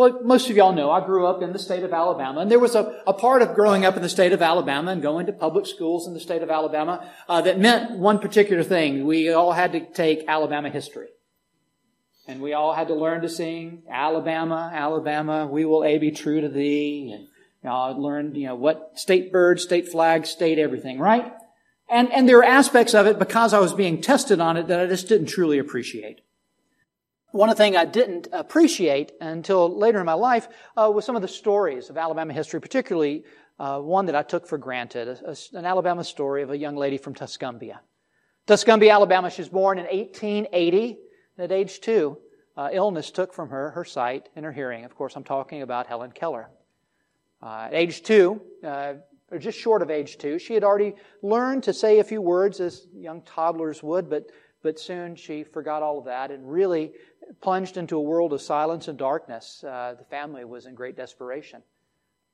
Well, most of y'all know I grew up in the state of Alabama, and there was a, a part of growing up in the state of Alabama and going to public schools in the state of Alabama uh, that meant one particular thing. We all had to take Alabama history. And we all had to learn to sing Alabama, Alabama, we will A be true to thee. And you know, I learned, you know, what state bird, state flag, state everything, right? And, and there are aspects of it because I was being tested on it that I just didn't truly appreciate. One things I didn't appreciate until later in my life uh, was some of the stories of Alabama history, particularly uh, one that I took for granted, a, a, an Alabama story of a young lady from Tuscumbia. Tuscumbia, Alabama. She was born in 1880. At age two, uh, illness took from her her sight and her hearing. Of course, I'm talking about Helen Keller. Uh, at age two, uh, or just short of age two, she had already learned to say a few words as young toddlers would, but, but soon she forgot all of that and really plunged into a world of silence and darkness. Uh, the family was in great desperation.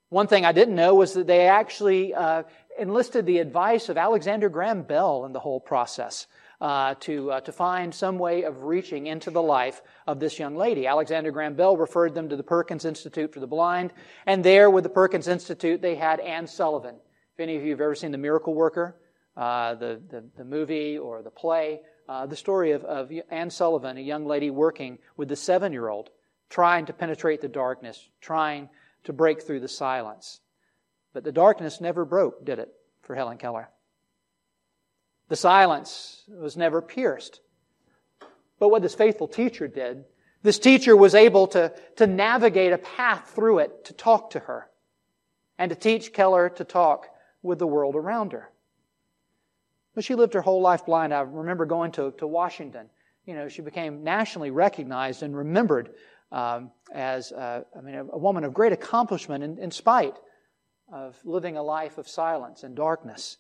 One thing I didn't know was that they actually uh, enlisted the advice of Alexander Graham Bell in the whole process uh, to, uh, to find some way of reaching into the life of this young lady. Alexander Graham Bell referred them to the Perkins Institute for the Blind, and there with the Perkins Institute, they had Anne Sullivan. If any of you have ever seen The Miracle Worker, uh, the, the, the, movie or the play, uh, the story of, of Anne Sullivan, a young lady working with the seven year old, trying to penetrate the darkness, trying to break through the silence. But the darkness never broke, did it, for Helen Keller? The silence was never pierced. But what this faithful teacher did, this teacher was able to, to navigate a path through it to talk to her and to teach Keller to talk with the world around her. But she lived her whole life blind. I remember going to, to Washington. You know, she became nationally recognized and remembered um, as, uh, I mean, a, a, woman of great accomplishment in, in spite of living a life of silence and darkness.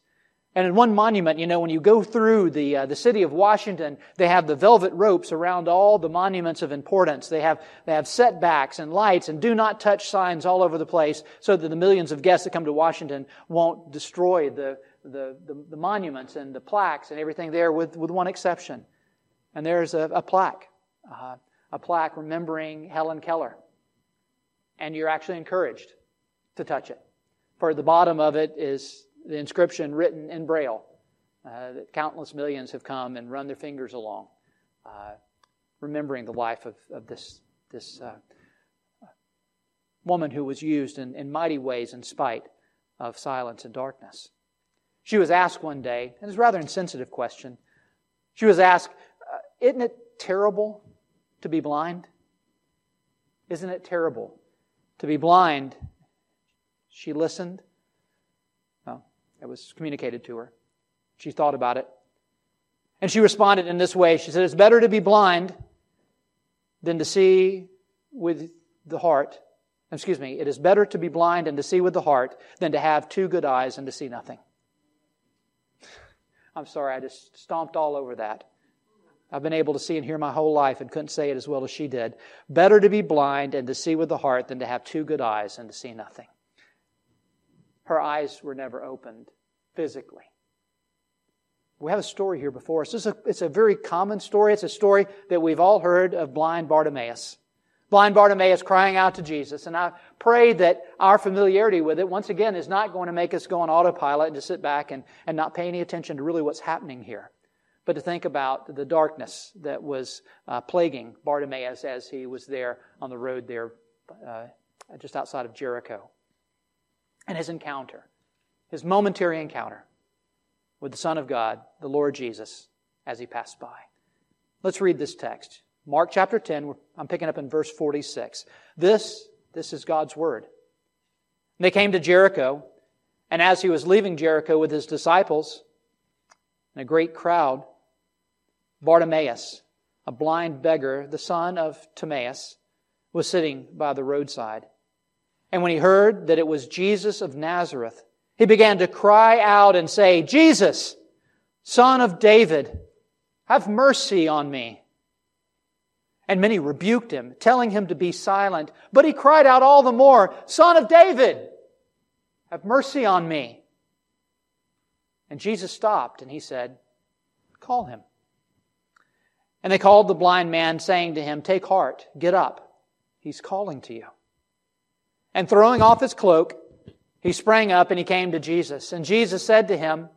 And in one monument, you know, when you go through the, uh, the city of Washington, they have the velvet ropes around all the monuments of importance. They have, they have setbacks and lights and do not touch signs all over the place so that the millions of guests that come to Washington won't destroy the, the, the, the monuments and the plaques and everything there with, with one exception. And there's a, a plaque, uh, a plaque remembering Helen Keller. And you're actually encouraged to touch it. For the bottom of it is the inscription written in Braille uh, that countless millions have come and run their fingers along, uh, remembering the life of, of this, this uh, woman who was used in, in mighty ways in spite of silence and darkness. She was asked one day, and it's a rather insensitive question. She was asked, uh, Isn't it terrible to be blind? Isn't it terrible to be blind? She listened Well, it was communicated to her. She thought about it. And she responded in this way She said, It's better to be blind than to see with the heart. Excuse me, it is better to be blind and to see with the heart than to have two good eyes and to see nothing. I'm sorry, I just stomped all over that. I've been able to see and hear my whole life and couldn't say it as well as she did. Better to be blind and to see with the heart than to have two good eyes and to see nothing. Her eyes were never opened physically. We have a story here before us. It's a, it's a very common story. It's a story that we've all heard of blind Bartimaeus. Blind Bartimaeus crying out to Jesus. And I pray that our familiarity with it, once again, is not going to make us go on autopilot and to sit back and, and not pay any attention to really what's happening here, but to think about the darkness that was uh, plaguing Bartimaeus as he was there on the road there uh, just outside of Jericho and his encounter, his momentary encounter with the Son of God, the Lord Jesus, as he passed by. Let's read this text. Mark chapter 10, I'm picking up in verse 46. This, this is God's word. And they came to Jericho, and as he was leaving Jericho with his disciples and a great crowd, Bartimaeus, a blind beggar, the son of Timaeus, was sitting by the roadside. And when he heard that it was Jesus of Nazareth, he began to cry out and say, Jesus, son of David, have mercy on me. And many rebuked him, telling him to be silent. But he cried out all the more, Son of David, have mercy on me. And Jesus stopped and he said, Call him. And they called the blind man, saying to him, Take heart, get up. He's calling to you. And throwing off his cloak, he sprang up and he came to Jesus. And Jesus said to him,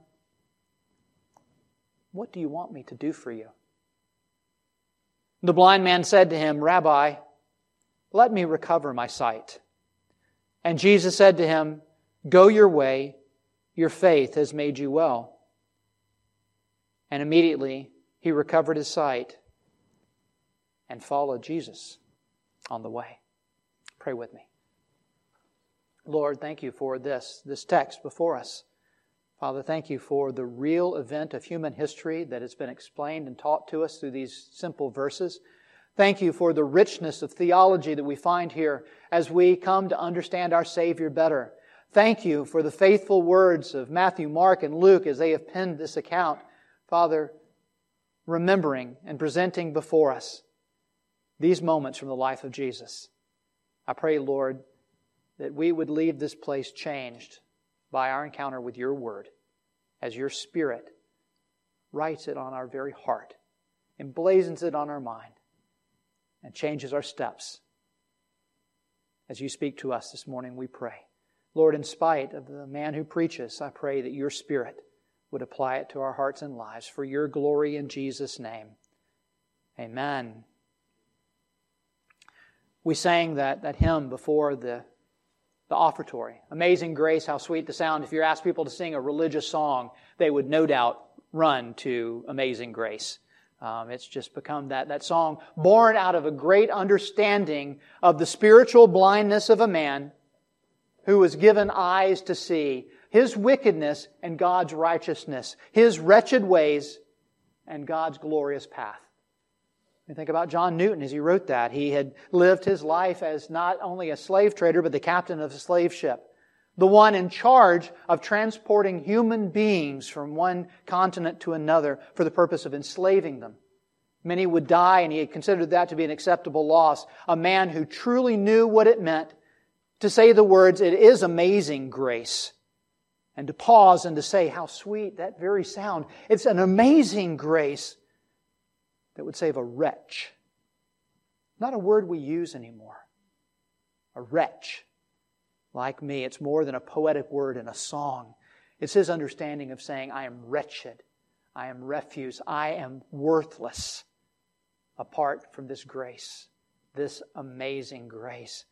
What do you want me to do for you? The blind man said to him, Rabbi, let me recover my sight. And Jesus said to him, Go your way, your faith has made you well. And immediately he recovered his sight and followed Jesus on the way. Pray with me. Lord, thank you for this, this text before us. Father, thank you for the real event of human history that has been explained and taught to us through these simple verses. Thank you for the richness of theology that we find here as we come to understand our Savior better. Thank you for the faithful words of Matthew, Mark, and Luke as they have penned this account. Father, remembering and presenting before us these moments from the life of Jesus. I pray, Lord, that we would leave this place changed by our encounter with your word as your Spirit writes it on our very heart, emblazons it on our mind and changes our steps. As you speak to us this morning, we pray. Lord, in spite of the man who preaches, I pray that your Spirit would apply it to our hearts and lives for your glory in Jesus' name. Amen. We sang that, that hymn before the, the offertory. Amazing grace, how sweet the sound. If you ask people to sing a religious song, they would no doubt run to Amazing Grace. Um, it's just become that, that song born out of a great understanding of the spiritual blindness of a man who was given eyes to see his wickedness and God's righteousness, his wretched ways and God's glorious path. Think about John Newton as he wrote that. He had lived his life as not only a slave trader, but the captain of a slave ship the one in charge of transporting human beings from one continent to another for the purpose of enslaving them. Many would die, and he had considered that to be an acceptable loss. A man who truly knew what it meant to say the words, It is amazing grace. And to pause and to say, How sweet that very sound. It's an amazing grace that would save a wretch. Not a word we use anymore. A wretch like me. It's more than a poetic word in a song. It's his understanding of saying, I am wretched. I am refuse. I am worthless apart from this grace, this amazing grace.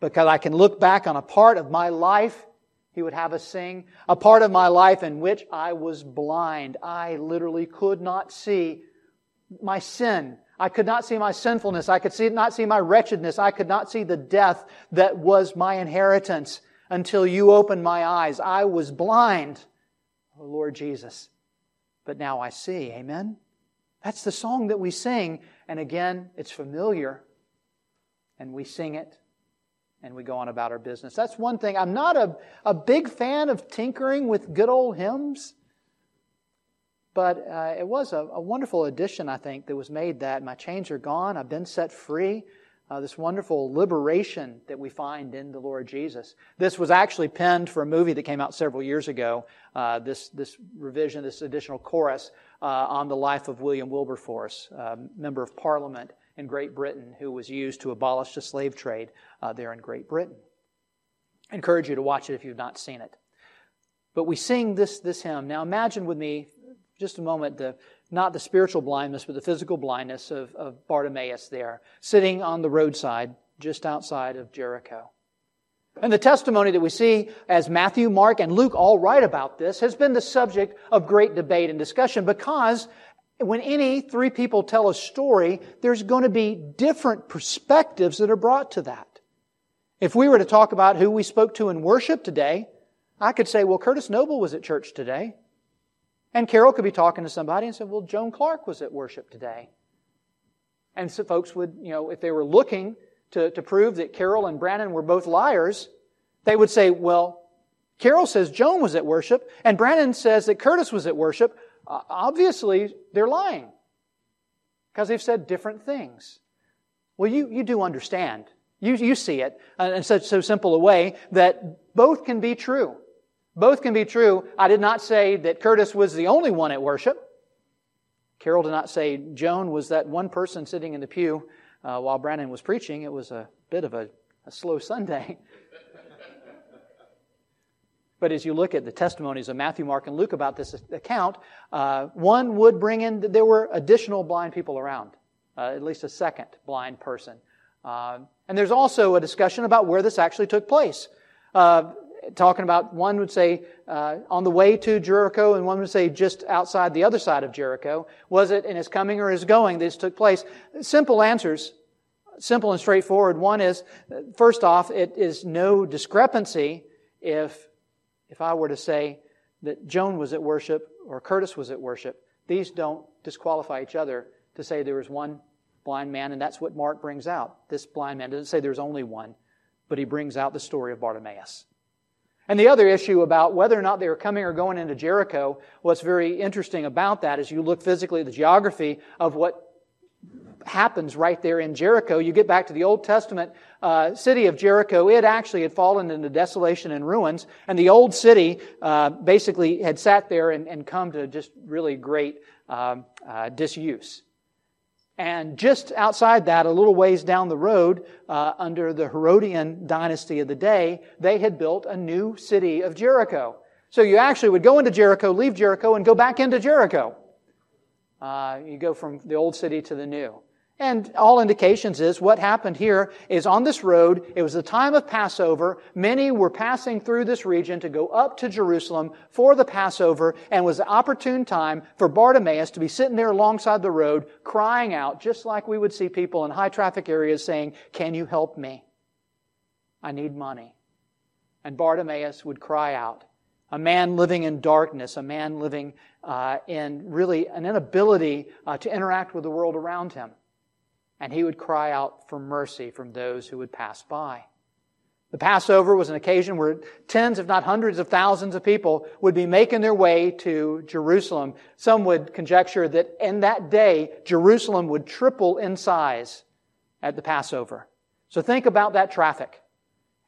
Because I can look back on a part of my life, he would have us sing, a part of my life in which I was blind. I literally could not see my sin I could not see my sinfulness. I could see, not see my wretchedness. I could not see the death that was my inheritance until you opened my eyes. I was blind, oh Lord Jesus. But now I see. Amen? That's the song that we sing. And again, it's familiar. And we sing it and we go on about our business. That's one thing. I'm not a, a big fan of tinkering with good old hymns. But uh, it was a, a, wonderful addition, I think, that was made that my chains are gone, I've been set free. Uh, this wonderful liberation that we find in the Lord Jesus. This was actually penned for a movie that came out several years ago. Uh, this this revision, this additional chorus uh, on the life of William Wilberforce, member of Parliament in Great Britain, who was used to abolish the slave trade uh, there in Great Britain. I encourage you to watch it if you've not seen it. But we sing this this hymn. Now imagine with me just a moment the, not the spiritual blindness, but the physical blindness of, of Bartimaeus there, sitting on the roadside just outside of Jericho. And the testimony that we see as Matthew, Mark, and Luke all write about this has been the subject of great debate and discussion because when any three people tell a story, there's going to be different perspectives that are brought to that. If we were to talk about who we spoke to in worship today, I could say, well, Curtis Noble was at church today. And Carol could be talking to somebody and said, Well, Joan Clark was at worship today. And so folks would, you know, if they were looking to, to prove that Carol and Brandon were both liars, they would say, Well, Carol says Joan was at worship, and Brandon says that Curtis was at worship. Uh, obviously, they're lying because they've said different things. Well, you, you do understand. You, you see it in such so simple a way that both can be true. Both can be true. I did not say that Curtis was the only one at worship. Carol did not say Joan was that one person sitting in the pew uh, while Brandon was preaching. It was a bit of a, a slow Sunday. But as you look at the testimonies of Matthew, Mark, and Luke about this account, uh, one would bring in that there were additional blind people around, uh, at least a second blind person. Uh, and there's also a discussion about where this actually took place. Talking about one would say uh, on the way to Jericho, and one would say just outside the other side of Jericho. Was it in his coming or his going this took place? Simple answers, simple and straightforward. One is, first off, it is no discrepancy if if I were to say that Joan was at worship or Curtis was at worship, these don't disqualify each other to say there was one blind man, and that's what Mark brings out. This blind man doesn't say there's only one, but he brings out the story of Bartimaeus. And the other issue about whether or not they were coming or going into Jericho, what's very interesting about that is you look physically at the geography of what happens right there in Jericho. You get back to the Old Testament uh, city of Jericho, it actually had fallen into desolation and ruins, and the old city uh, basically had sat there and, and, come to just really great um, uh, disuse. And just outside that, a little ways down the road, uh, under the Herodian dynasty of the day, they had built a new city of Jericho. So you actually would go into Jericho, leave Jericho, and go back into Jericho. Uh, you go from the old city to the new. And all indications is what happened here is on this road, it was the time of Passover. Many were passing through this region to go up to Jerusalem for the Passover and was the opportune time for Bartimaeus to be sitting there alongside the road crying out, just like we would see people in high traffic areas saying, can you help me? I need money. And Bartimaeus would cry out. A man living in darkness, a man living uh, in really an inability uh, to interact with the world around him and he would cry out for mercy from those who would pass by. The Passover was an occasion where tens, if not hundreds of thousands of people would be making their way to Jerusalem. Some would conjecture that in that day, Jerusalem would triple in size at the Passover. So think about that traffic.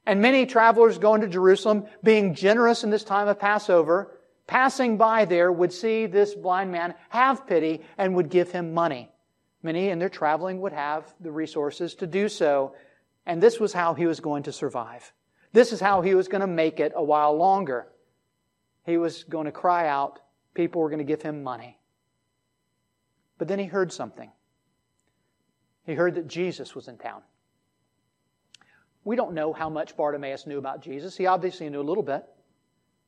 And many travelers going to Jerusalem, being generous in this time of Passover, passing by there would see this blind man, have pity, and would give him money. Many in their traveling would have the resources to do so, and this was how he was going to survive. This is how he was going to make it a while longer. He was going to cry out, people were going to give him money. But then he heard something. He heard that Jesus was in town. We don't know how much Bartimaeus knew about Jesus. He obviously knew a little bit.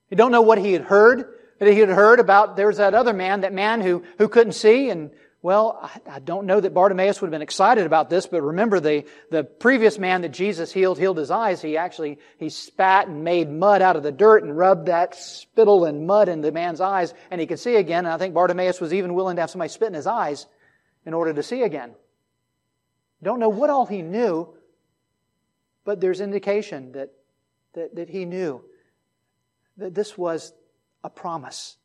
We don't know what he had heard. That he had heard about there was that other man, that man who, who couldn't see and well, I, don't know that Bartimaeus would have been excited about this, but remember the, the previous man that Jesus healed, healed his eyes. He actually, he spat and made mud out of the dirt and rubbed that spittle and mud in the man's eyes and he could see again. And I think Bartimaeus was even willing to have somebody spit in his eyes in order to see again. Don't know what all he knew, but there's indication that, that, that he knew that this was a promise,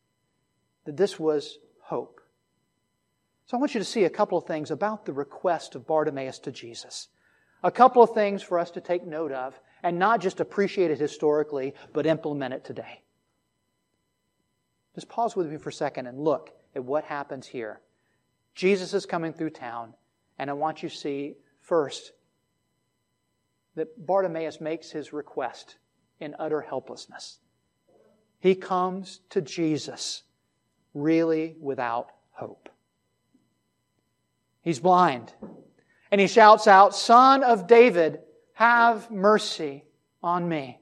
that this was hope. So I want you to see a couple of things about the request of Bartimaeus to Jesus. A couple of things for us to take note of and not just appreciate it historically, but implement it today. Just pause with me for a second and look at what happens here. Jesus is coming through town, and I want you to see first that Bartimaeus makes his request in utter helplessness. He comes to Jesus really without hope. He's blind. And he shouts out, Son of David, have mercy on me.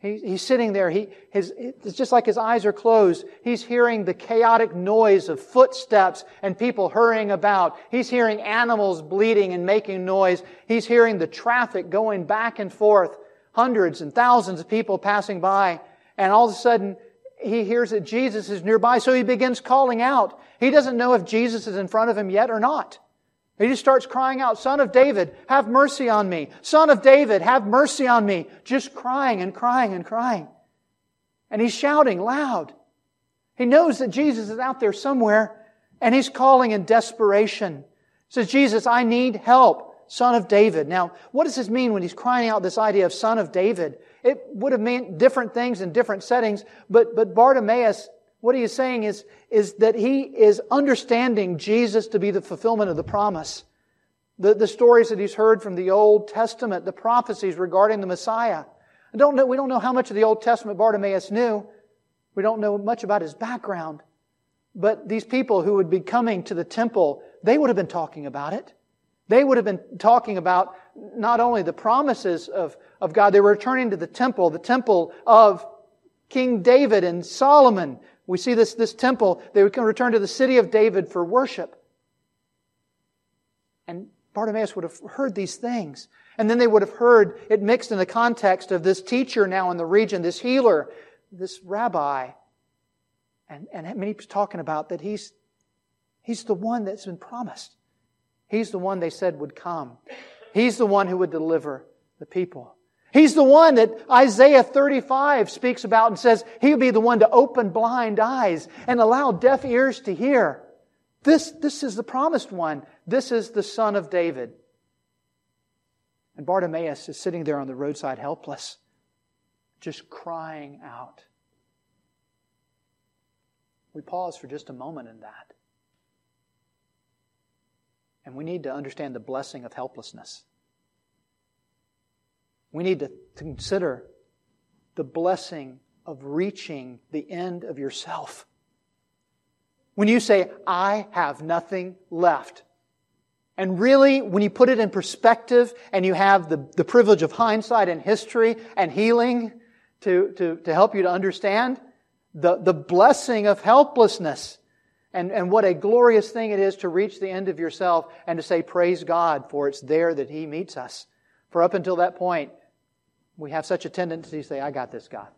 He, he's sitting there. He, his, it's just like his eyes are closed. He's hearing the chaotic noise of footsteps and people hurrying about. He's hearing animals bleating and making noise. He's hearing the traffic going back and forth. Hundreds and thousands of people passing by. And all of a sudden, he hears that Jesus is nearby, so he begins calling out. He doesn't know if Jesus is in front of him yet or not. He just starts crying out, Son of David, have mercy on me. Son of David, have mercy on me. Just crying and crying and crying. And he's shouting loud. He knows that Jesus is out there somewhere and he's calling in desperation. He says, Jesus, I need help, son of David. Now, what does this mean when he's crying out this idea of son of David? It would have meant different things in different settings, but, but Bartimaeus, what he is saying is, is that he is understanding Jesus to be the fulfillment of the promise. the, the stories that he's heard from the Old Testament, the prophecies regarding the Messiah. I don't know, we don't know how much of the Old Testament Bartimaeus knew. We don't know much about his background. But these people who would be coming to the temple, they would have been talking about it. They would have been talking about not only the promises of, of God, they were returning to the temple, the temple of King David and Solomon. We see this, this temple, they would come return to the city of David for worship. And Bartimaeus would have heard these things. And then they would have heard it mixed in the context of this teacher now in the region, this healer, this rabbi. And, and many people talking about that he's, he's the one that's been promised. He's the one they said would come. He's the one who would deliver the people. He's the one that Isaiah 35 speaks about and says he'll be the one to open blind eyes and allow deaf ears to hear. This, this is the promised one. This is the son of David. And Bartimaeus is sitting there on the roadside helpless, just crying out. We pause for just a moment in that. And we need to understand the blessing of helplessness. We need to consider the blessing of reaching the end of yourself. When you say, I have nothing left, and really, when you put it in perspective and you have the, the privilege of hindsight and history and healing to, to, to help you to understand the, the blessing of helplessness and, and what a glorious thing it is to reach the end of yourself and to say, Praise God, for it's there that He meets us. For up until that point, we have such a tendency to say, I got this, God.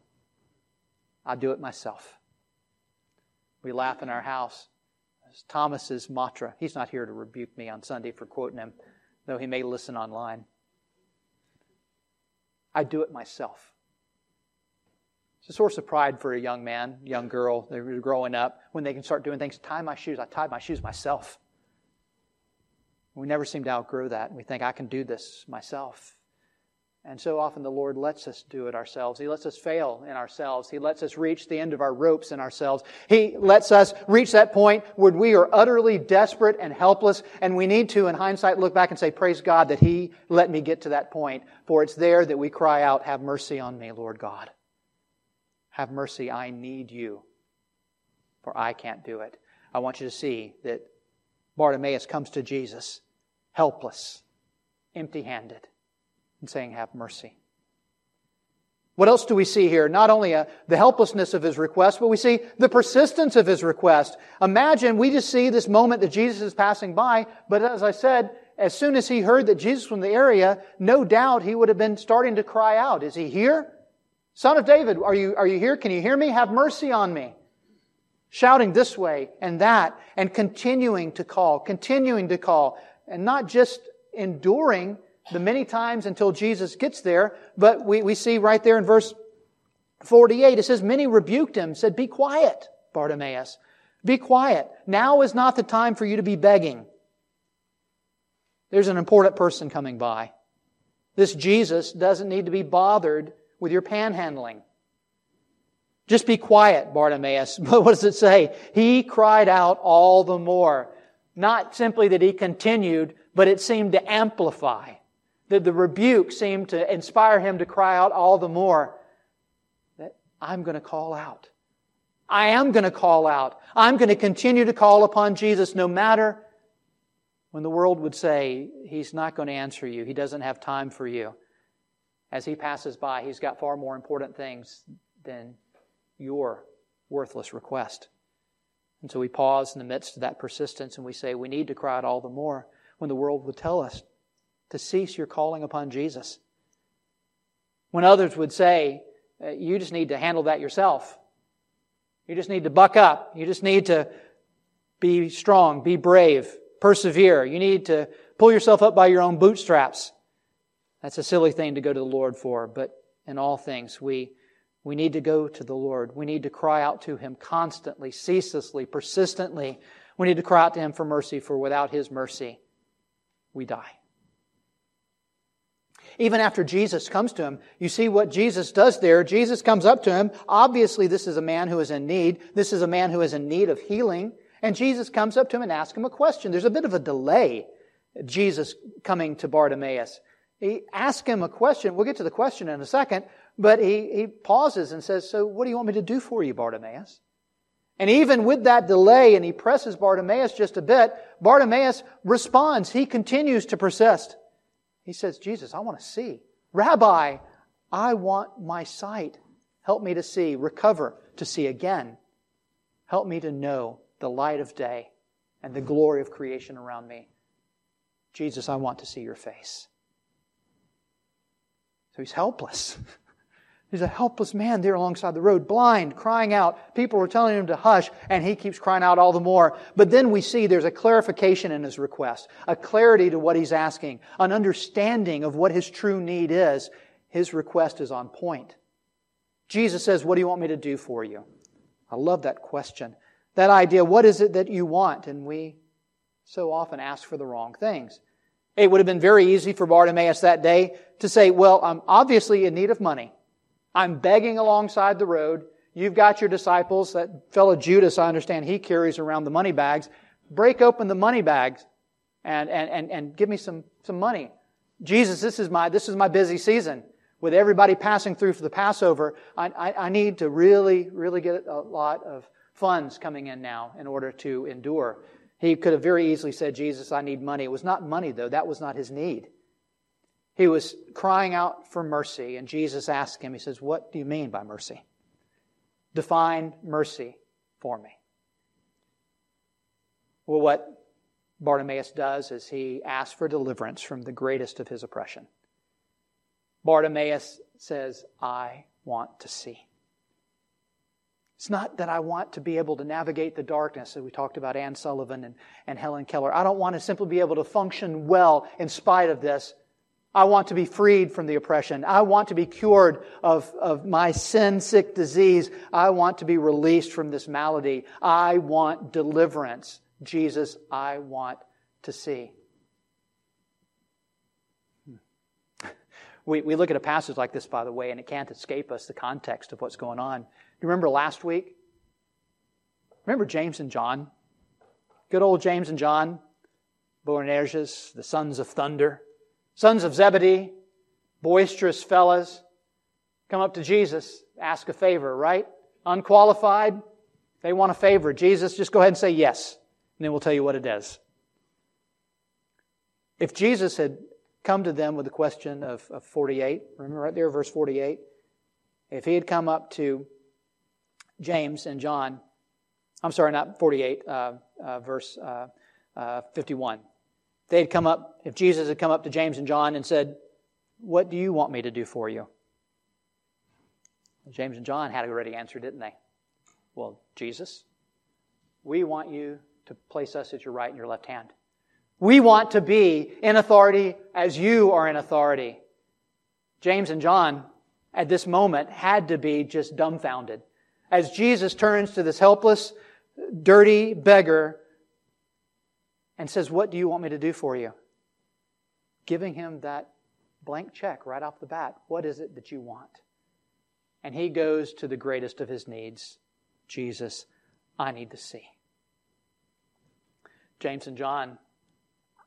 I'll do it myself. We laugh in our house Thomas's mantra. He's not here to rebuke me on Sunday for quoting him, though he may listen online. I do it myself. It's a source of pride for a young man, young girl, they're growing up, when they can start doing things. Tie my shoes. I tied my shoes myself. We never seem to outgrow that. We think, I can do this myself. And so often the Lord lets us do it ourselves. He lets us fail in ourselves. He lets us reach the end of our ropes in ourselves. He lets us reach that point where we are utterly desperate and helpless, and we need to, in hindsight, look back and say, Praise God that He let me get to that point. For it's there that we cry out, Have mercy on me, Lord God. Have mercy, I need you, for I can't do it. I want you to see that Bartimaeus comes to Jesus helpless, empty handed and saying, Have mercy. What else do we see here? Not only uh, the helplessness of his request, but we see the persistence of his request. Imagine we just see this moment that Jesus is passing by, but as I said, as soon as he heard that Jesus was in the area, no doubt he would have been starting to cry out, Is he here? Son of David, are you, are you here? Can you hear me? Have mercy on me. Shouting this way and that, and continuing to call, continuing to call, and not just enduring the many times until Jesus gets there, but we, we see right there in verse 48, it says, Many rebuked him, said, Be quiet, Bartimaeus. Be quiet. Now is not the time for you to be begging. There's an important person coming by. This Jesus doesn't need to be bothered with your panhandling. Just be quiet, Bartimaeus. But what does it say? He cried out all the more. Not simply that he continued, but it seemed to amplify. The, the rebuke seemed to inspire him to cry out all the more that I'm going to call out. I am going to call out. I'm going to continue to call upon Jesus no matter when the world would say he's not going to answer you. He doesn't have time for you. As he passes by, he's got far more important things than your worthless request. And so we pause in the midst of that persistence and we say, we need to cry out all the more when the world would tell us to cease your calling upon Jesus. When others would say, uh, you just need to handle that yourself. You just need to buck up. You just need to be strong, be brave, persevere. You need to pull yourself up by your own bootstraps. That's a silly thing to go to the Lord for, but in all things, we, we need to go to the Lord. We need to cry out to Him constantly, ceaselessly, persistently. We need to cry out to Him for mercy, for without His mercy, we die. Even after Jesus comes to him, you see what Jesus does there. Jesus comes up to him. Obviously, this is a man who is in need. This is a man who is in need of healing. And Jesus comes up to him and asks him a question. There's a bit of a delay Jesus coming to Bartimaeus. He asks him a question. We'll get to the question in a second, but he, he pauses and says, So what do you want me to do for you, Bartimaeus? And even with that delay, and he presses Bartimaeus just a bit, Bartimaeus responds. He continues to persist. He says, Jesus, I want to see. Rabbi, I want my sight. Help me to see, recover, to see again. Help me to know the light of day and the glory of creation around me. Jesus, I want to see your face. So he's helpless. He's a helpless man there alongside the road, blind, crying out. People are telling him to hush, and he keeps crying out all the more. But then we see there's a clarification in his request, a clarity to what he's asking, an understanding of what his true need is. His request is on point. Jesus says, What do you want me to do for you? I love that question. That idea, what is it that you want? And we so often ask for the wrong things. It would have been very easy for Bartimaeus that day to say, Well, I'm obviously in need of money. I'm begging alongside the road. You've got your disciples. That fellow Judas, I understand, he carries around the money bags. Break open the money bags and, and, and, and give me some, some money. Jesus, this is my, this is my busy season. With everybody passing through for the Passover, I, I, I need to really, really get a lot of funds coming in now in order to endure. He could have very easily said, Jesus, I need money. It was not money, though. That was not his need. He was crying out for mercy, and Jesus asked him, He says, What do you mean by mercy? Define mercy for me. Well, what Bartimaeus does is he asks for deliverance from the greatest of his oppression. Bartimaeus says, I want to see. It's not that I want to be able to navigate the darkness, as we talked about Anne Sullivan and, and Helen Keller. I don't want to simply be able to function well in spite of this. I want to be freed from the oppression. I want to be cured of, of my sin sick disease. I want to be released from this malady. I want deliverance. Jesus, I want to see. Hmm. We, we look at a passage like this, by the way, and it can't escape us the context of what's going on. You remember last week? Remember James and John? Good old James and John, Boanerges, the sons of thunder. Sons of Zebedee, boisterous fellas, come up to Jesus, ask a favor, right? Unqualified, they want a favor. Jesus, just go ahead and say yes, and then we'll tell you what it is. If Jesus had come to them with the question of, of 48, remember right there, verse 48, if he had come up to James and John, I'm sorry, not 48, uh, uh, verse uh, uh 51 they had come up, if Jesus had come up to James and John and said, What do you want me to do for you? James and John had already answered, didn't they? Well, Jesus, we want you to place us at your right and your left hand. We want to be in authority as you are in authority. James and John, at this moment, had to be just dumbfounded. As Jesus turns to this helpless, dirty beggar and says, What do you want me to do for you? Giving him that blank check right off the bat. What is it that you want? And he goes to the greatest of his needs Jesus, I need to see. James and John,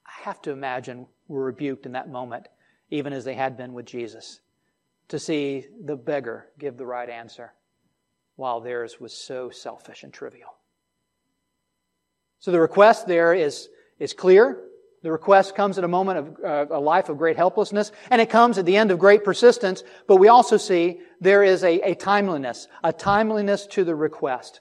I have to imagine, were rebuked in that moment, even as they had been with Jesus, to see the beggar give the right answer while theirs was so selfish and trivial. So the request there is is clear. The request comes at a moment of uh, a life of great helplessness, and it comes at the end of great persistence. But we also see there is a, a timeliness, a timeliness to the request.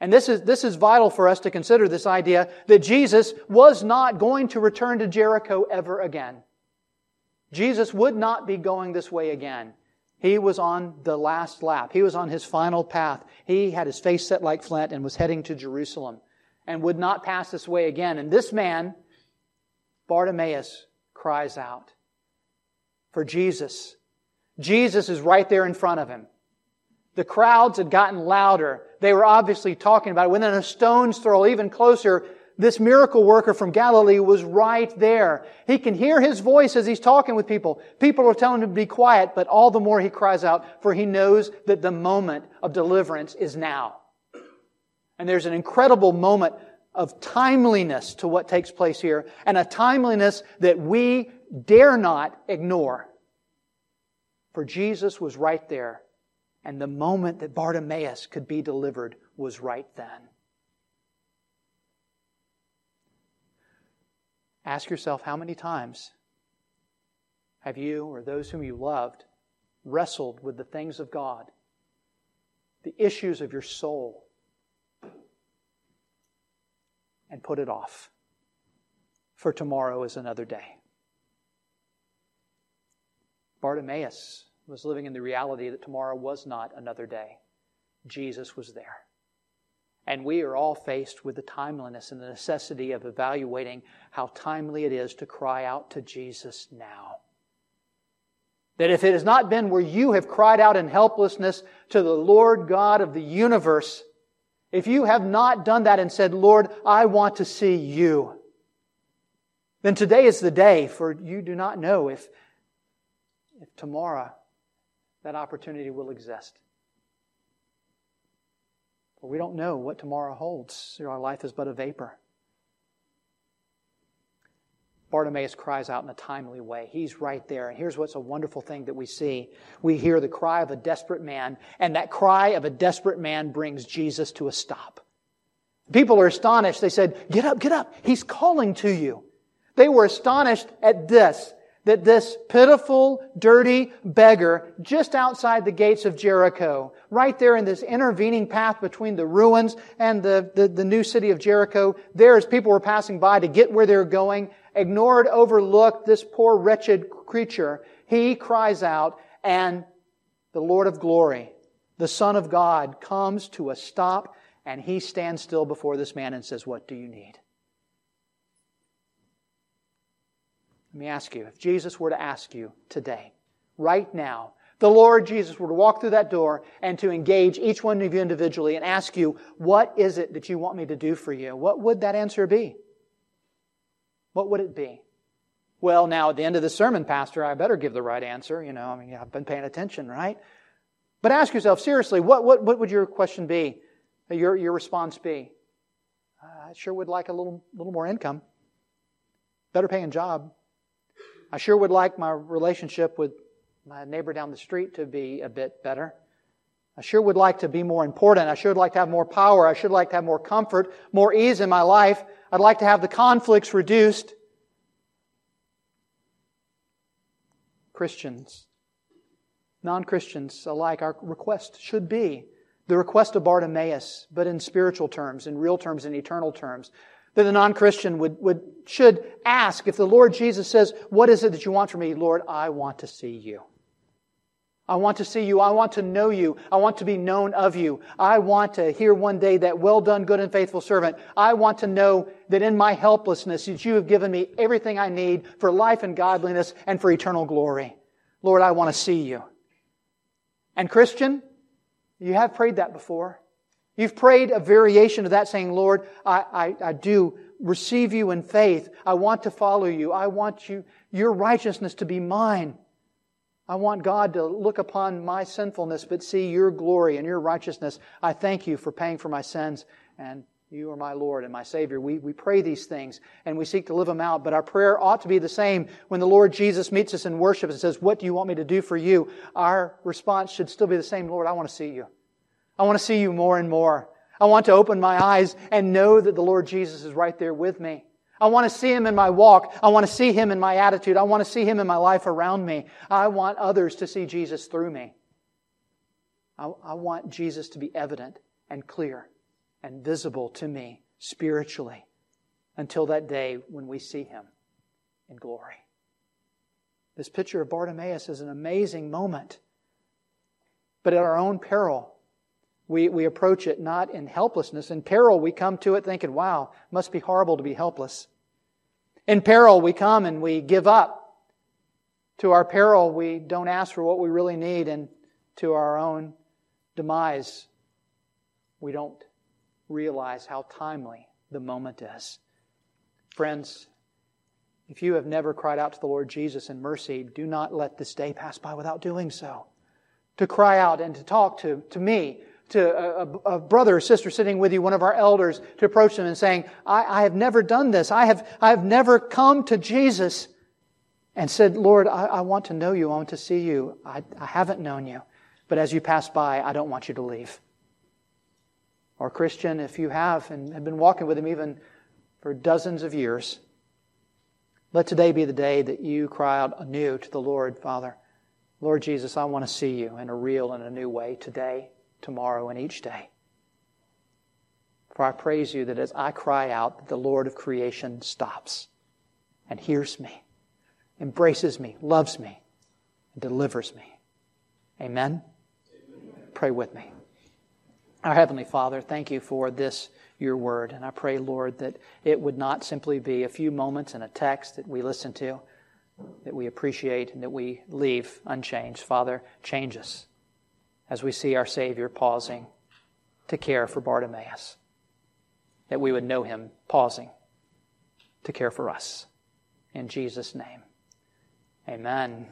And this is, this is vital for us to consider this idea that Jesus was not going to return to Jericho ever again. Jesus would not be going this way again. He was on the last lap. He was on his final path. He had his face set like flint and was heading to Jerusalem and would not pass this way again. And this man, Bartimaeus, cries out for Jesus. Jesus is right there in front of him. The crowds had gotten louder. They were obviously talking about it. Within a stone's throw, even closer, this miracle worker from Galilee was right there. He can hear his voice as he's talking with people. People are telling him to be quiet, but all the more he cries out, for he knows that the moment of deliverance is now. And there's an incredible moment of timeliness to what takes place here, and a timeliness that we dare not ignore. For Jesus was right there, and the moment that Bartimaeus could be delivered was right then. Ask yourself how many times have you or those whom you loved wrestled with the things of God, the issues of your soul, and put it off? For tomorrow is another day. Bartimaeus was living in the reality that tomorrow was not another day. Jesus was there. And we are all faced with the timeliness and the necessity of evaluating how timely it is to cry out to Jesus now. That if it has not been where you have cried out in helplessness to the Lord God of the universe, if you have not done that and said, Lord, I want to see you, then today is the day, for you do not know if, if tomorrow that opportunity will exist. For we don't know what tomorrow holds. Our life is but a vapor. Bartimaeus cries out in a timely way. He's right there. And here's what's a wonderful thing that we see. We hear the cry of a desperate man, and that cry of a desperate man brings Jesus to a stop. People are astonished. They said, Get up, get up. He's calling to you. They were astonished at this that this pitiful, dirty beggar just outside the gates of Jericho, right there in this intervening path between the ruins and the, the, the, new city of Jericho, there as people were passing by to get where they're going, ignored, overlooked this poor wretched creature. He cries out and the Lord of glory, the Son of God, comes to a stop and he stands still before this man and says, What do you need? Let me ask you if Jesus were to ask you today, right now, the Lord Jesus were to walk through that door and to engage each one of you individually and ask you, What is it that you want me to do for you? What would that answer be? What would it be? Well, now at the end of the sermon, Pastor, I better give the right answer. You know, I mean, I've been paying attention, right? But ask yourself seriously, what, what, what would your question be? Uh, your, your response be? I sure would like a little, little more income, better paying job, I sure would like my relationship with my neighbor down the street to be a bit better. I sure would like to be more important. I sure would like to have more power. I should like to have more comfort, more ease in my life. I'd like to have the conflicts reduced. Christians, non Christians alike, our request should be the request of Bartimaeus, but in spiritual terms, in real terms, in eternal terms that the non-Christian would, would, should ask if the Lord Jesus says, what is it that you want from me? Lord, I want to see you. I want to see you. I want to know you. I want to be known of you. I want to hear one day that well done, good and faithful servant. I want to know that in my helplessness that you have given me everything I need for life and godliness and for eternal glory. Lord, I want to see you. And Christian, you have prayed that before. You've prayed a variation of that saying, Lord, I, I, I, do receive you in faith. I want to follow you. I want you, your righteousness to be mine. I want God to look upon my sinfulness, but see your glory and your righteousness. I thank you for paying for my sins, and you are my Lord and my Savior. We, we pray these things and we seek to live them out, but our prayer ought to be the same when the Lord Jesus meets us in worship and says, What do you want me to do for you? Our response should still be the same Lord, I want to see you. I want to see you more and more. I want to open my eyes and know that the Lord Jesus is right there with me. I want to see Him in my walk. I want to see Him in my attitude. I want to see Him in my life around me. I want others to see Jesus through me. I, I want Jesus to be evident and clear and visible to me spiritually until that day when we see Him in glory. This picture of Bartimaeus is an amazing moment, but at our own peril we, we approach it not in helplessness. In peril, we come to it thinking, wow, must be horrible to be helpless. In peril, we come and we give up. To our peril, we don't ask for what we really need, and to our own demise, we don't realize how timely the moment is. Friends, if you have never cried out to the Lord Jesus in mercy, do not let this day pass by without doing so. To cry out and to talk to, to me to a, a, brother or sister sitting with you, one of our elders, to approach them and saying, I, I have never done this. I have, I have never come to Jesus and said, Lord, I, I want to know you. I want to see you. I, I haven't known you. But as you pass by, I don't want you to leave. Or, Christian, if you have and have been walking with him even for dozens of years, let today be the day that you cry out anew to the Lord, Father, Lord Jesus, I want to see you in a real and a new way today, tomorrow, and each day. For I praise you that as I cry out, the Lord of creation stops and hears me, embraces me, loves me, and delivers me. Amen? Amen. Pray with me. Our Heavenly Father, thank you for this your word. And I pray, Lord, that it would not simply be a few moments in a text that we listen to, that we appreciate, and that we leave unchanged. Father, change us as we see our Savior pausing to care for Bartimaeus, that we would know him pausing to care for us. In Jesus' name, amen.